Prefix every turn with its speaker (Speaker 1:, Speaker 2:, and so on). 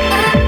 Speaker 1: you.